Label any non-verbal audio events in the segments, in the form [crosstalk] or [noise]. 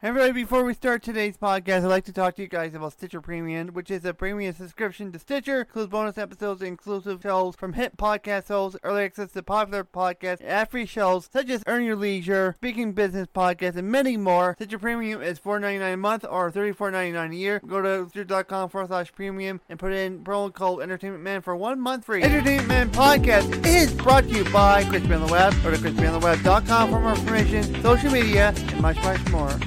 Everybody, before we start today's podcast, I'd like to talk to you guys about Stitcher Premium, which is a premium subscription to Stitcher, includes bonus episodes, exclusive shows from hit podcast hosts, early access to popular podcasts, and free shows such as Earn Your Leisure, Speaking Business Podcast, and many more. Stitcher Premium is $4.99 a month or $34.99 a year. Go to stitcher.com forward slash premium and put in promo code Entertainment Man for one month free. Entertainment Man Podcast is brought to you by Crispy on the Web. Go to crispyontheweb.com for more information, social media, and much, much more.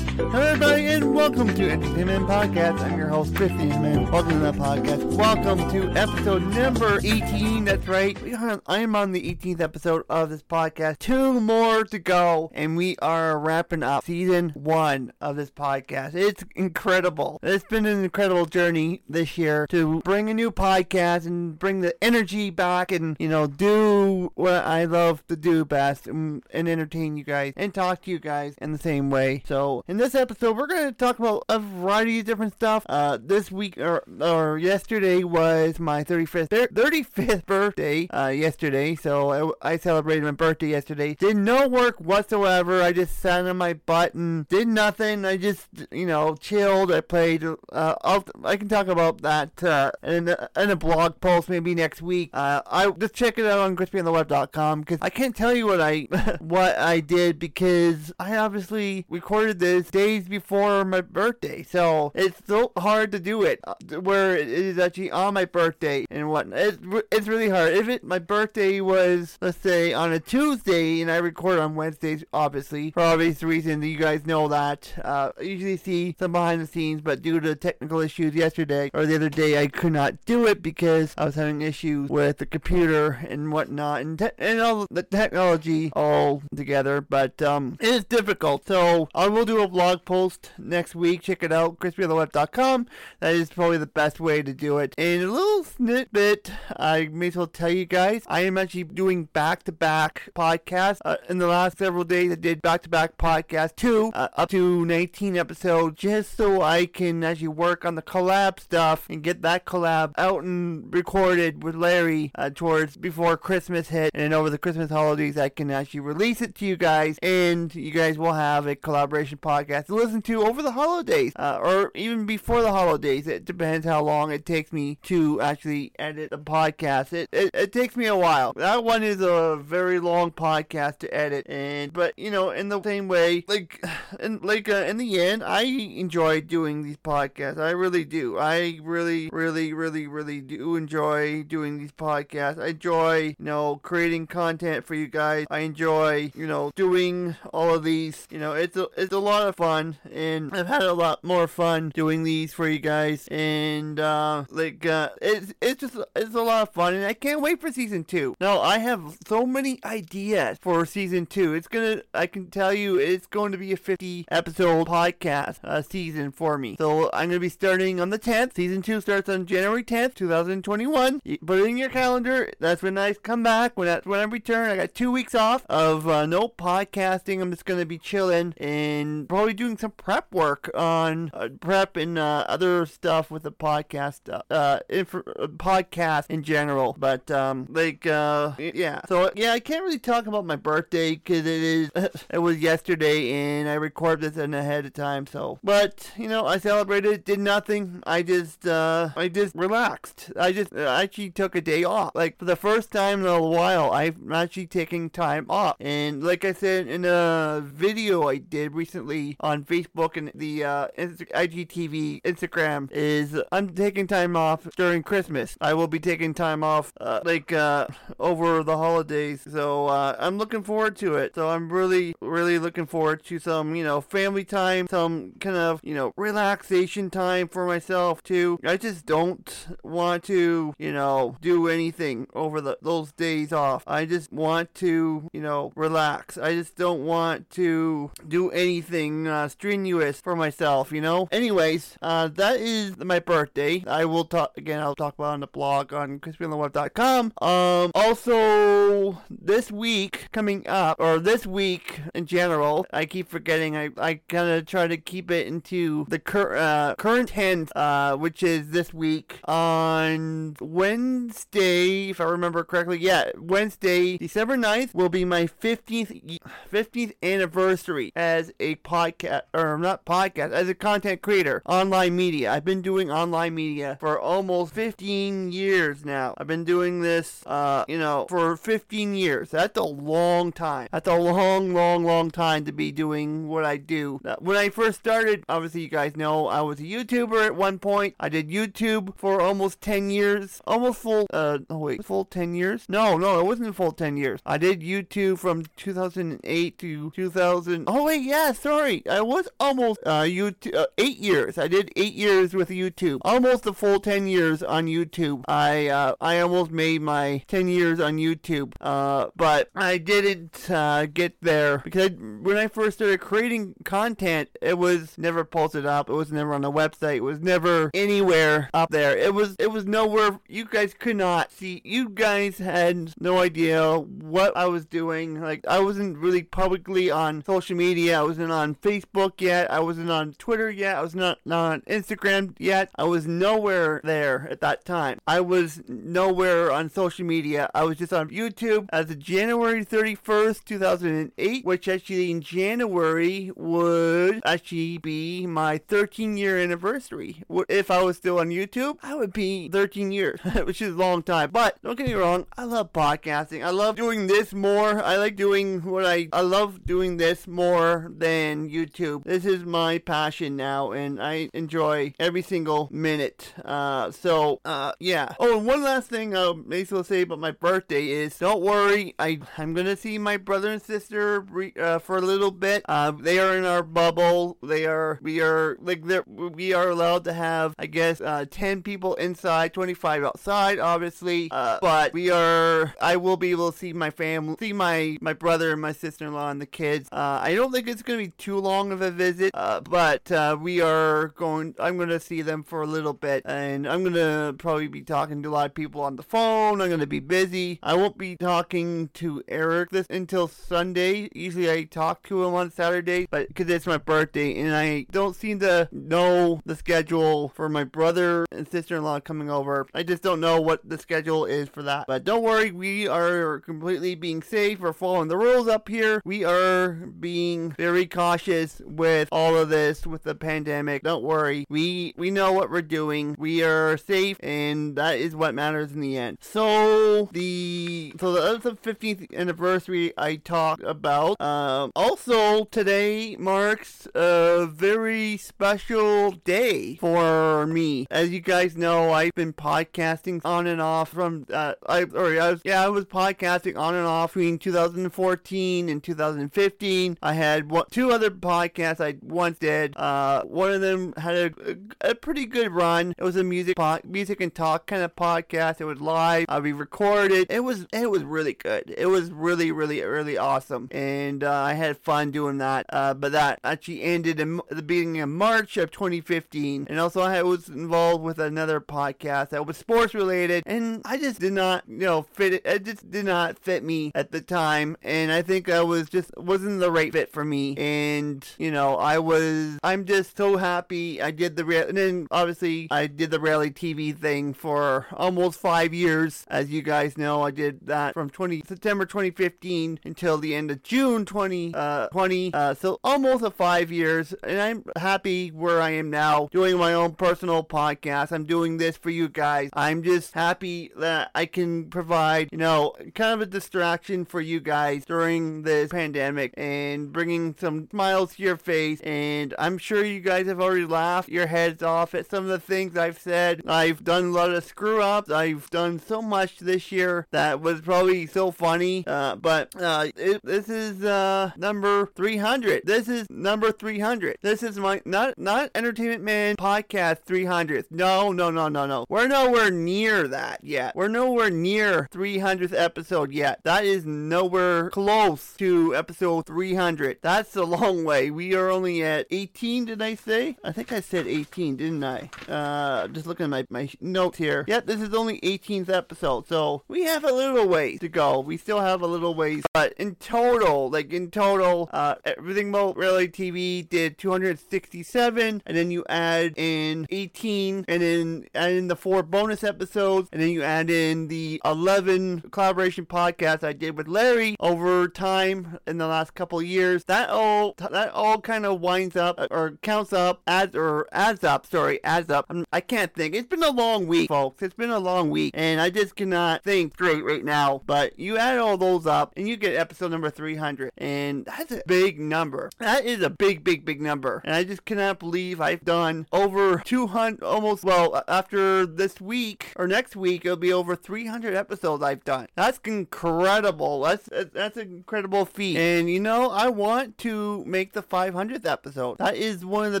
Hello, everybody, and welcome to Entertainment Podcast. I'm your host, Crispy Man. Welcome to the podcast. Welcome to episode number 18. That's right. I am on the 18th episode of this podcast. Two more to go, and we are wrapping up season one of this podcast. It's incredible. It's been an incredible journey this year to bring a new podcast and bring the energy back and, you know, do what I love to do best and, and entertain you guys and talk to you guys in the same way. So, in this episode, we're going to talk about a variety of different stuff. Uh, this week or, or yesterday was my 35th 35th birthday. Uh, yesterday, so I, I celebrated my birthday yesterday. Did no work whatsoever. I just sat on my butt and did nothing. I just you know chilled. I played. Uh, I can talk about that uh, in, a, in a blog post maybe next week. Uh, I just check it out on crispyontheweb.com because I can't tell you what I [laughs] what I did because I obviously recorded this days before my birthday, so it's so hard to do it uh, where it is actually on my birthday and whatnot. It's, it's really hard. If it my birthday was let's say on a Tuesday and I record on Wednesdays, obviously for obvious reasons, you guys know that. Uh, I usually see some behind the scenes, but due to technical issues yesterday or the other day, I could not do it because I was having issues with the computer and whatnot and te- and all the technology all together. But um, it is difficult, so I will do a post next week. Check it out, crispyontheweb.com. That is probably the best way to do it. And a little snippet, I may as well tell you guys, I am actually doing back-to-back podcasts. Uh, in the last several days, I did back-to-back podcasts, two, uh, up to 19 episodes, just so I can actually work on the collab stuff and get that collab out and recorded with Larry uh, towards before Christmas hit. And over the Christmas holidays, I can actually release it to you guys, and you guys will have a collaboration podcast to listen to over the holidays, uh, or even before the holidays. It depends how long it takes me to actually edit a podcast. It, it, it takes me a while. That one is a very long podcast to edit, and but you know, in the same way, like, [sighs] in like uh, in the end, I enjoy doing these podcasts. I really do. I really, really, really, really do enjoy doing these podcasts. I enjoy, you know, creating content for you guys. I enjoy, you know, doing all of these. You know, it's a it's a lot of fun, and I've had a lot more fun doing these for you guys. And uh, like, uh, it's it's just it's a lot of fun, and I can't wait for season two. Now I have so many ideas for season two. It's gonna, I can tell you, it's going to be a 50 episode podcast uh, season for me. So I'm gonna be starting on the 10th. Season two starts on January 10th, 2021. You put it in your calendar. That's when I come back. When that's when I return. I got two weeks off of uh, no podcasting. I'm just gonna be chilling and probably doing some prep work on uh, prep and uh, other stuff with the podcast, uh, uh, inf- uh, podcast in general. But um, like, uh, yeah. So yeah, I can't really talk about my birthday because it is [laughs] it was yesterday and I recorded this in ahead of time. So, but you know, I celebrated, did nothing. I just uh, I just relaxed. I just uh, actually took a day off. Like for the first time in a while, I'm actually taking time off. And like I said in a video I did recently on Facebook and the uh, IGTV Instagram, is I'm taking time off during Christmas. I will be taking time off uh, like uh, over the holidays. So uh, I'm looking forward to it. So I'm really, really looking forward to some, you know, family time, some kind of, you know, relaxation time for myself too. I just don't want to, you know, do anything over the, those days off. I just want to, you know, relax. I just don't want to do anything uh, strenuous for myself, you know? Anyways, uh, that is my birthday. I will talk, again, I'll talk about on the blog on crispyontheweb.com. Um, also, this week coming up, or this week in general, I keep forgetting, I, I kind of try to keep it into the cur- uh, current tense, uh, which is this week on Wednesday, if I remember correctly. Yeah, Wednesday, December 9th will be my 15th, 15th anniversary as a podcast, or not podcast, as a content creator, online media. I've been doing online media for almost 15 years now. I've been doing this, uh, you know, for 15 years. That's a long time. That's a long, long, long time to be doing what I do. When I first started, obviously you guys know I was a YouTuber at one point. I did YouTube for almost 10 years, almost full, uh, oh wait, full 10 years? No, no, it wasn't full 10 years. I did YouTube from 2008 to 2000. Oh wait, yeah, sorry. I was almost, uh, YouTube, uh, eight years. I did eight years with YouTube. Almost the full 10 years on YouTube. I, uh, I almost made my 10 years on YouTube. Uh, but I didn't, uh, get there because when I first started creating content, it was never posted up. It was never on the website. It was never anywhere up there. It was, it was nowhere. You guys could not see. You guys had no idea what I was doing. Like I wasn't really publicly on social media. I wasn't on Facebook yet. I wasn't on Twitter yet. I was not, not on Instagram yet. I was nowhere there at that time. I was nowhere on social media. I was just on YouTube as of January 31st, 2008, which actually in January would actually be my 13 year anniversary. If I was still on YouTube, I would be 13 years, [laughs] which is a long time. But don't get me wrong, I love podcasting. I love doing this more. I like doing what I I love doing this more than YouTube. This is my passion now, and I enjoy every single minute. Uh, so uh, yeah. Oh, and one last thing I'll basically say about my birthday is don't worry. I I'm gonna see my brother and sister re, uh, for a little bit. Uh, they are in our bubble. They are we are like we are allowed to have I guess uh, 10 people inside, 25 outside, obviously. Uh, but we are I will be able to see my family, see my my brother and my sister-in-law and the kids. I don't think it's gonna be too long of a visit, uh, but uh, we are going. I'm gonna see them for a little bit, and I'm gonna probably be talking to a lot of people on the phone. I'm gonna be busy. I won't be talking to Eric this until Sunday. Usually I talk to him on Saturday, but because it's my birthday and I don't seem to know the schedule for my brother and sister-in-law coming over. I just don't know what the schedule is for that. But don't worry, we are completely being safe. We're following the rules up here. We are being very cautious with all of this with the pandemic. Don't worry. We we know what we're doing. We are safe and that is what matters in the end. So the so the 15th anniversary I talked about. Um, also today marks a very special day for me. As you guys know, I've been podcasting on and off from uh, I sorry, I was yeah I was podcasting on and off between 2014 and 2015. I had one, two other podcasts I once did. Uh, one of them had a, a pretty good run. It was a music po- music and talk kind of podcast. It was live. Uh, we recorded. It was it was really good. It was really really really awesome, and uh, I had fun doing that. Uh, but that actually ended in the beginning of March of 2015, and also I was involved with another podcast that was sports related, and I just did not you know fit it. It just did not fit me at the time, and I think I was just wasn't the right fit for me. And you know I was I'm just so happy I did the and then obviously I did the reality TV thing for almost five years, as you guys know. I did that from 20 September 2015 until the end of June 2020. Uh, 20, uh, so almost a five years, and I'm happy where I am now, doing my own personal podcast. I'm doing this for you guys. I'm just happy that I can provide, you know, kind of a distraction for you guys during this pandemic and bringing some smiles your face. And I'm sure you guys have already laughed your heads off at some of the things I've said. I've done a lot of screw ups. I've done so much this year that was probably so funny. Uh, but uh, it, this is uh, number 300. This is number 300. This is my not not Entertainment Man podcast 300th. No, no, no, no, no. We're nowhere near that yet. We're nowhere near 300th episode yet. That is nowhere close to episode 300. That's a long way. We are only at 18, did I say? I think I said 18, didn't I? Uh, just looking at my, my notes here. Yep, this is only 18th episode, so we have a little ways to go. We still have a little ways, but in total, like in total, uh, Everything About Reality TV did 267, and then you add in 18, and then add in the four bonus episodes, and then you add in the 11 collaboration podcasts I did with Larry over time in the last couple years. That all that all kind of winds up uh, or counts up adds or adds up. Sorry, adds up. I'm, I can not think. It's been a long week, folks. It's been a long week, and I just cannot think straight right now. But you add all those up, and you get episode number 300, and that's a big number. That is a big, big, big number, and I just cannot believe I've done over 200, almost. Well, after this week or next week, it'll be over 300 episodes I've done. That's incredible. That's that's an incredible feat. And you know, I want to make the 500th episode. That is one of the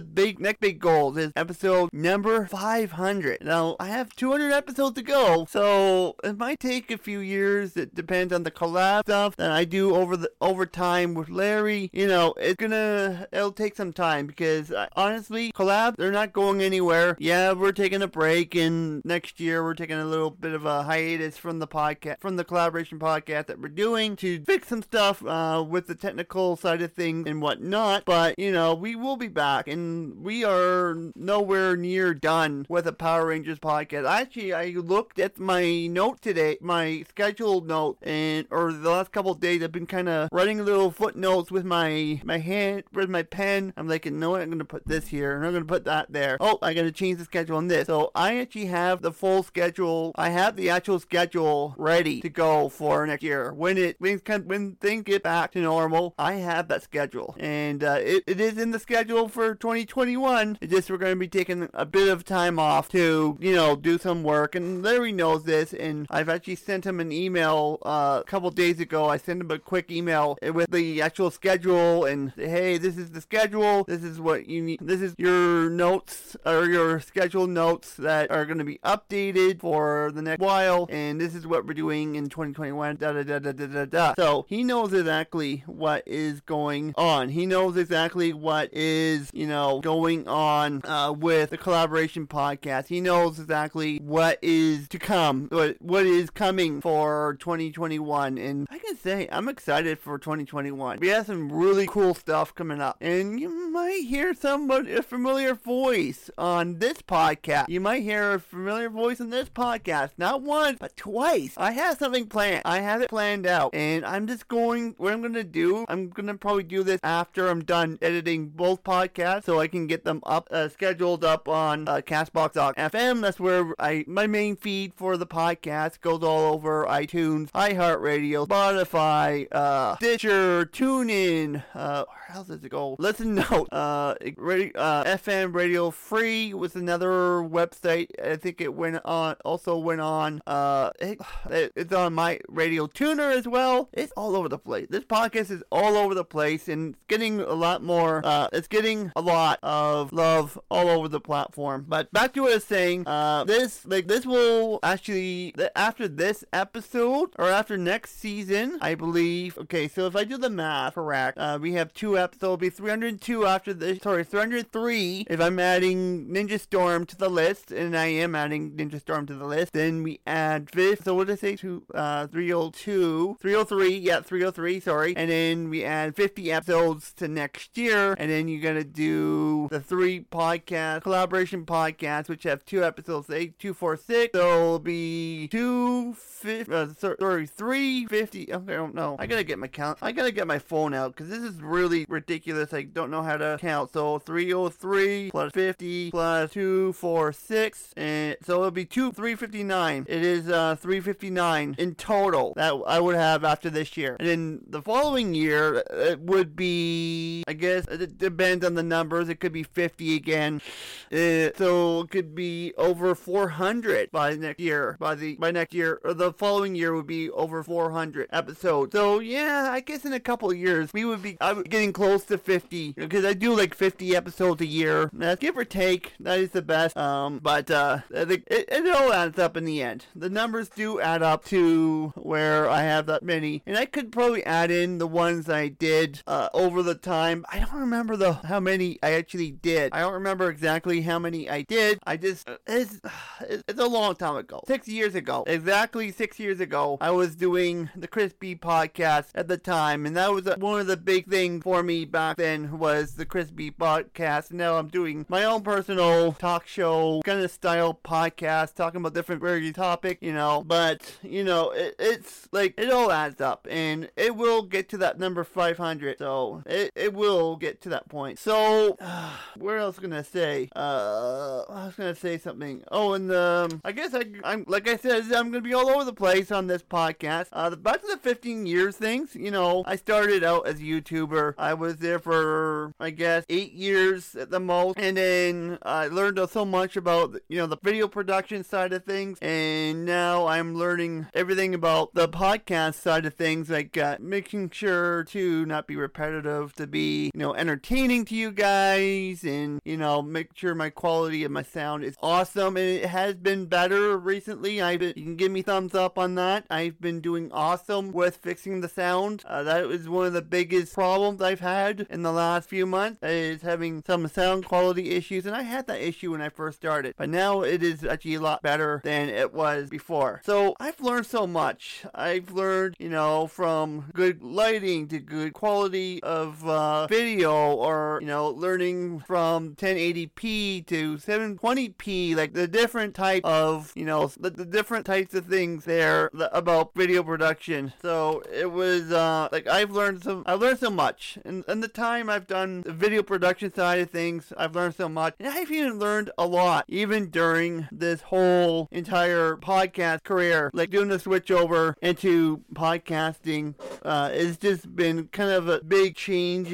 big next big goals. Is episode number 500. Now I have 200 episodes to go, so it might take a few years. It depends on the collab stuff that I do over the over time with Larry. You know, it's gonna it'll take some time because uh, honestly, collab they're not going anywhere. Yeah, we're taking a break, and next year we're taking a little bit of a hiatus from the podcast from the collaboration podcast that we're doing to fix some stuff uh, with the technical side of things and whatnot. But you know, we will be back, and we are nowhere near done with a Power Rangers podcast. Actually, I looked at my note today, my scheduled note, and or the last couple days, I've been kind of writing little footnotes with my my hand with my pen. I'm like, what? I'm gonna put this here, and I'm gonna put that there. Oh, I gotta change the schedule on this. So I actually have the full schedule. I have the actual schedule ready to go for next year when it when when things get back to normal. I have that schedule, and uh, uh, it, it is in the schedule for 2021. It's just we're going to be taking a bit of time off to you know do some work, and Larry knows this, and I've actually sent him an email uh, a couple days ago. I sent him a quick email with the actual schedule, and hey, this is the schedule. This is what you need. This is your notes or your schedule notes that are going to be updated for the next while, and this is what we're doing in 2021. Da da da da da da. So he knows exactly what is going on. He knows exactly what is you know going on uh, with the collaboration podcast. He knows exactly what is to come, what what is coming for 2021, and I can say I'm excited for 2021. We have some really cool stuff coming up, and you might hear somebody a familiar voice on this podcast. You might hear a familiar voice on this podcast, not once but twice. I have something planned. I have it planned out, and I'm just going. What I'm gonna do, I'm gonna probably do this after I'm done editing both podcasts, so I can get them up, uh, scheduled up on uh, Castbox.fm. That's where I my main feed for the podcast goes all over iTunes, iHeartRadio, Spotify, uh, Stitcher, TuneIn. Uh, where else does it go? Listen Note, uh, radio, uh, FM Radio Free was another website. I think it went on. Also went on. Uh, it, [sighs] it's on my radio tuner as well. It's all over the place. This podcast is all over the place, and it's getting a lot more. Uh, it's getting a lot of love all over the platform. But back to what I was saying. Uh, this like this will actually after this episode or after next season, I believe. Okay, so if I do the math correct, uh, we have two episodes. It'll be 302 after this. Sorry, 303 if I'm adding Ninja Storm to the list, and I am adding Ninja Storm to the list. Then we add fifth. So what did I say? To uh, 302, 303. Yeah, 303. Sorry, and then we add 50 episodes to next year, and then you're going to do the three podcast collaboration podcasts, which have two episodes. Eight, two, four, six. So it'll be two fifty. Uh, sorry, three fifty. Okay, I don't know. I gotta get my count. I gotta get my phone out because this is really ridiculous. I don't know how to count. So 303 plus 50 plus 246, and so it'll be two 359. It is uh 359 in total that I would have after this year. And then the following year it would be, I guess it depends on the numbers. It could be 50 again. Uh, so it could be over 400 by next year. By the by next year or the following year would be over 400 episodes. So yeah, I guess in a couple years we would be I'm getting close to 50 because I do like 50 episodes a year. That's give or take. That is the best. Um, but uh, I it, it all adds up in the end. The numbers do add up to where I have that many, and I could probably add in the ones I did uh, over the time rem- I don't remember the how many I actually did. I don't remember exactly how many I did. I just it's [sighs] it's a long time ago, six years ago, exactly six years ago. I was doing the Crispy podcast at the time, and that was uh, one of the big things for me back then was the Crispy podcast. Now I'm doing my own personal talk show kind of style podcast, talking about different very topic, you know. But you know, it, it's like it all adds up, and it will get to that number 500. So it it will get to that point. So uh, [sighs] where else gonna say? Uh, I was gonna say something. Oh, and um, I guess I I'm like I said, I'm gonna be all over the place on this podcast. Uh, the back to the 15 years things. You know, I started out as a YouTuber. I was there for I guess eight years at the most, and then I learned so much about you know the video production side of things, and now I'm learning everything about the podcast side of things, like uh, making sure to not be repetitive, to be you know entertaining to you guys, and you know make sure my quality of my sound is awesome, and it has been better recently. I've been, you can give me thumbs up on that. I've been doing awesome with fixing the sound. Uh, that was one of the biggest problems I've had in the last few months is having some sound quality issues, and I had that issue when I first started, but now it is actually a lot better than it was before. So I've learned so much. I've learned, you know, from good lighting to good quality of uh, video, or you know, learning from 1080p to 720p, like the different type of, you know, the, the different types of things there about video production. So it was uh, like I've learned some. I've learned so much, and in the time I've done the video production side of things, I've learned so much, and I've even learned a lot even during this whole entire podcast career. Like doing the switch over into podcasting, uh, it's just been kind of a big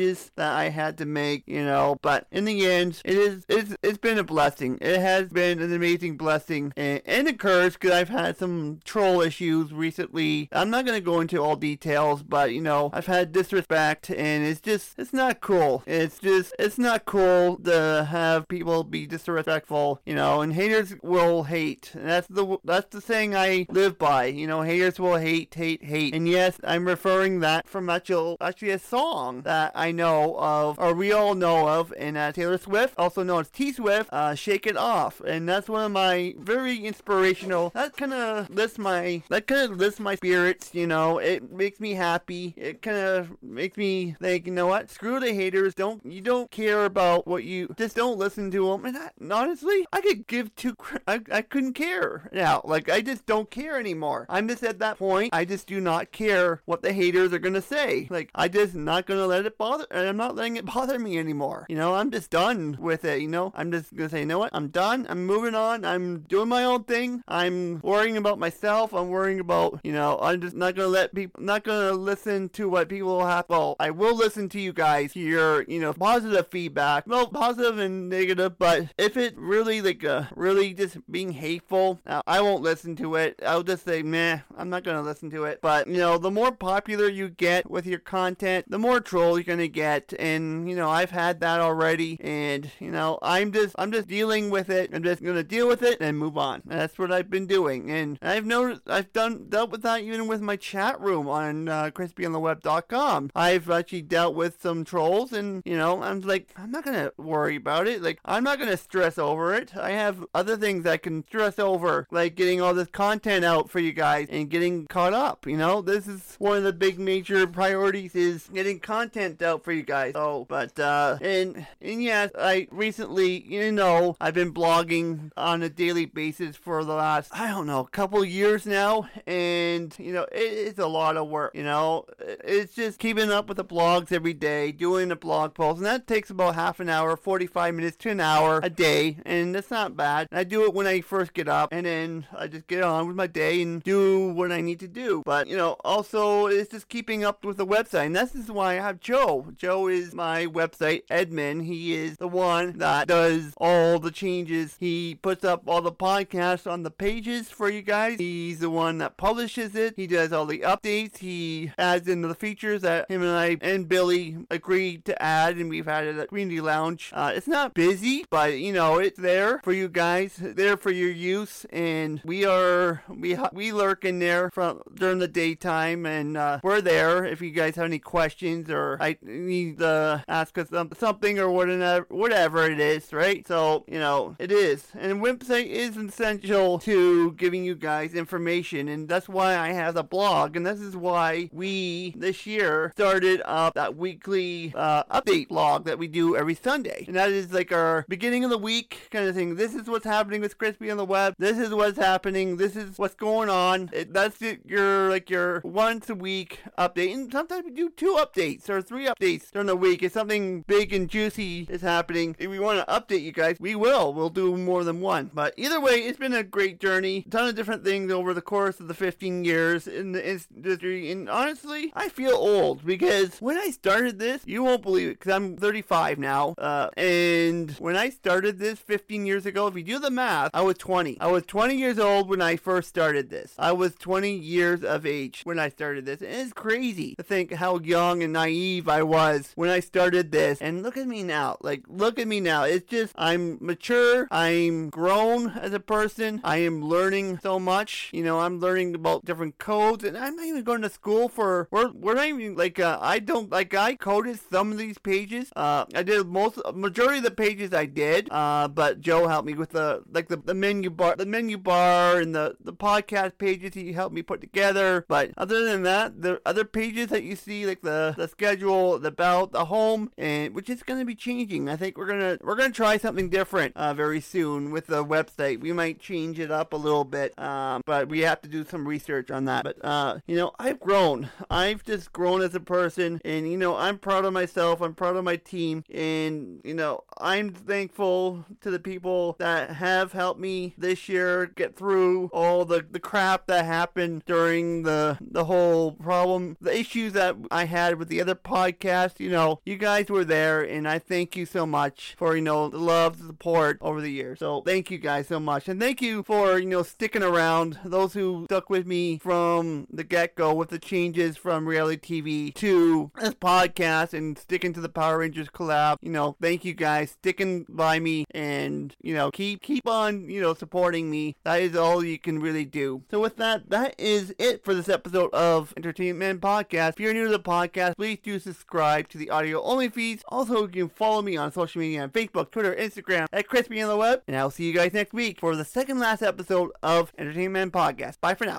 changes that I had to make, you know. But in the end, it is it's it's been a blessing. It has been an amazing blessing and, and a curse because I've had some troll issues recently. I'm not gonna go into all details, but you know, I've had disrespect and it's just it's not cool. It's just it's not cool to have people be disrespectful, you know, and haters will hate. And that's the that's the saying I live by. You know, haters will hate, hate, hate. And yes, I'm referring that from actual actually a song that I know of, or we all know of, and uh, Taylor Swift, also known as T Swift, uh, "Shake It Off," and that's one of my very inspirational. That kind of lifts my that kind of lifts my spirits. You know, it makes me happy. It kind of makes me think, you know what? Screw the haters. Don't you don't care about what you just don't listen to them. And, I, and honestly, I could give two. I, I couldn't care now. Like I just don't care anymore. I'm just at that point. I just do not care what the haters are gonna say. Like I just not gonna let it bother. I'm not letting it [laughs] bother me anymore. You know, I'm just done with it. You know, I'm just gonna say, you know what? I'm done. I'm moving on. I'm doing my own thing. I'm worrying about myself. I'm worrying about, you know, I'm just not gonna let people, not gonna listen to what people have. Well, I will listen to you guys hear, you know, positive feedback. Well, positive and negative, but if it really like uh, really just being hateful, uh, I won't listen to it. I'll just say, meh, I'm not gonna listen to it. But you know, the more popular you get with your content, the more troll you're gonna get, and you know, I've had that already, and you know, I'm just I'm just dealing with it. I'm just gonna deal with it and move on. That's what I've been doing, and I've noticed I've done dealt with that even with my chat room on uh, crispyontheweb.com. I've actually dealt with some trolls, and you know, I'm like, I'm not gonna worry about it. Like, I'm not gonna stress over it. I have other things I can stress over, like getting all this content out for you guys and getting caught up. You know, this is one of the big major priorities is getting content out for you guys. Oh, but uh, and and yes, I recently, you know, I've been blogging on a daily basis for the last I don't know couple years now, and you know, it, it's a lot of work. You know, it's just keeping up with the blogs every day, doing the blog posts, and that takes about half an hour, 45 minutes to an hour a day, and that's not bad. I do it when I first get up, and then I just get on with my day and do what I need to do. But, you know, also it's just keeping up with the website, and this is why I have Joe. Joe is my website admin. He is the one that does all the changes. He puts up all the podcasts on the pages for you guys. He's the one that publishes it. He does all the updates. He adds in the features that him and I and Billy agreed to add, and we've had it at Community Lounge. Uh, it's not busy, but you know it's there for you guys, there for your use, and we are we we lurk in there from during the daytime, and uh, we're there if you guys have any questions or I, me to ask us something or whatever, whatever it is, right? So, you know, it is. And website is essential to giving you guys information, and that's why I have the blog, and this is why we, this year, started up that weekly uh, update blog that we do every Sunday. And that is like our beginning of the week kind of thing. This is what's happening with Crispy on the web. This is what's happening. This is what's going on. It, that's it, your, like, your once a week update. And sometimes we do two updates or three updates during the week. If something big and juicy is happening, if we want to update you guys, we will. We'll do more than one. But either way, it's been a great journey. A ton of different things over the course of the 15 years in the industry. And honestly, I feel old because when I started this, you won't believe it because I'm 35 now. Uh, and when I started this 15 years ago, if you do the math, I was 20. I was 20 years old when I first started this. I was 20 years of age when I started this. And it's crazy to think how young and naive I was when I started this. And look at me now. Like, look at me now. It's just, I'm mature. I'm grown as a person. I am learning so much. You know, I'm learning about different codes. And I'm not even going to school for, we're, we're not even, like, uh, I don't, like, I coded some of these pages. Uh, I did most, majority of the pages I did. Uh, but Joe helped me with the, like, the, the menu bar, the menu bar and the, the podcast pages he helped me put together. But other than that, the other pages that you see, like the, the schedule, the about the home, and which is going to be changing. I think we're gonna we're gonna try something different uh, very soon with the website. We might change it up a little bit, um, but we have to do some research on that. But uh, you know, I've grown. I've just grown as a person, and you know, I'm proud of myself. I'm proud of my team, and you know, I'm thankful to the people that have helped me this year get through all the the crap that happened during the the whole problem, the issues that I had with the other podcast. You know, you guys were there, and I thank you so much for, you know, the love, the support over the years. So thank you guys so much. And thank you for, you know, sticking around. Those who stuck with me from the get go with the changes from reality TV to this podcast and sticking to the Power Rangers collab. You know, thank you guys sticking by me and, you know, keep keep on, you know, supporting me. That is all you can really do. So with that, that is it for this episode of Entertainment Podcast. If you're new to the podcast, please do subscribe to the audio only feeds. Also, you can follow me on social media on Facebook, Twitter, Instagram at Crispy on the Web. And I'll see you guys next week for the second last episode of Entertainment Podcast. Bye for now.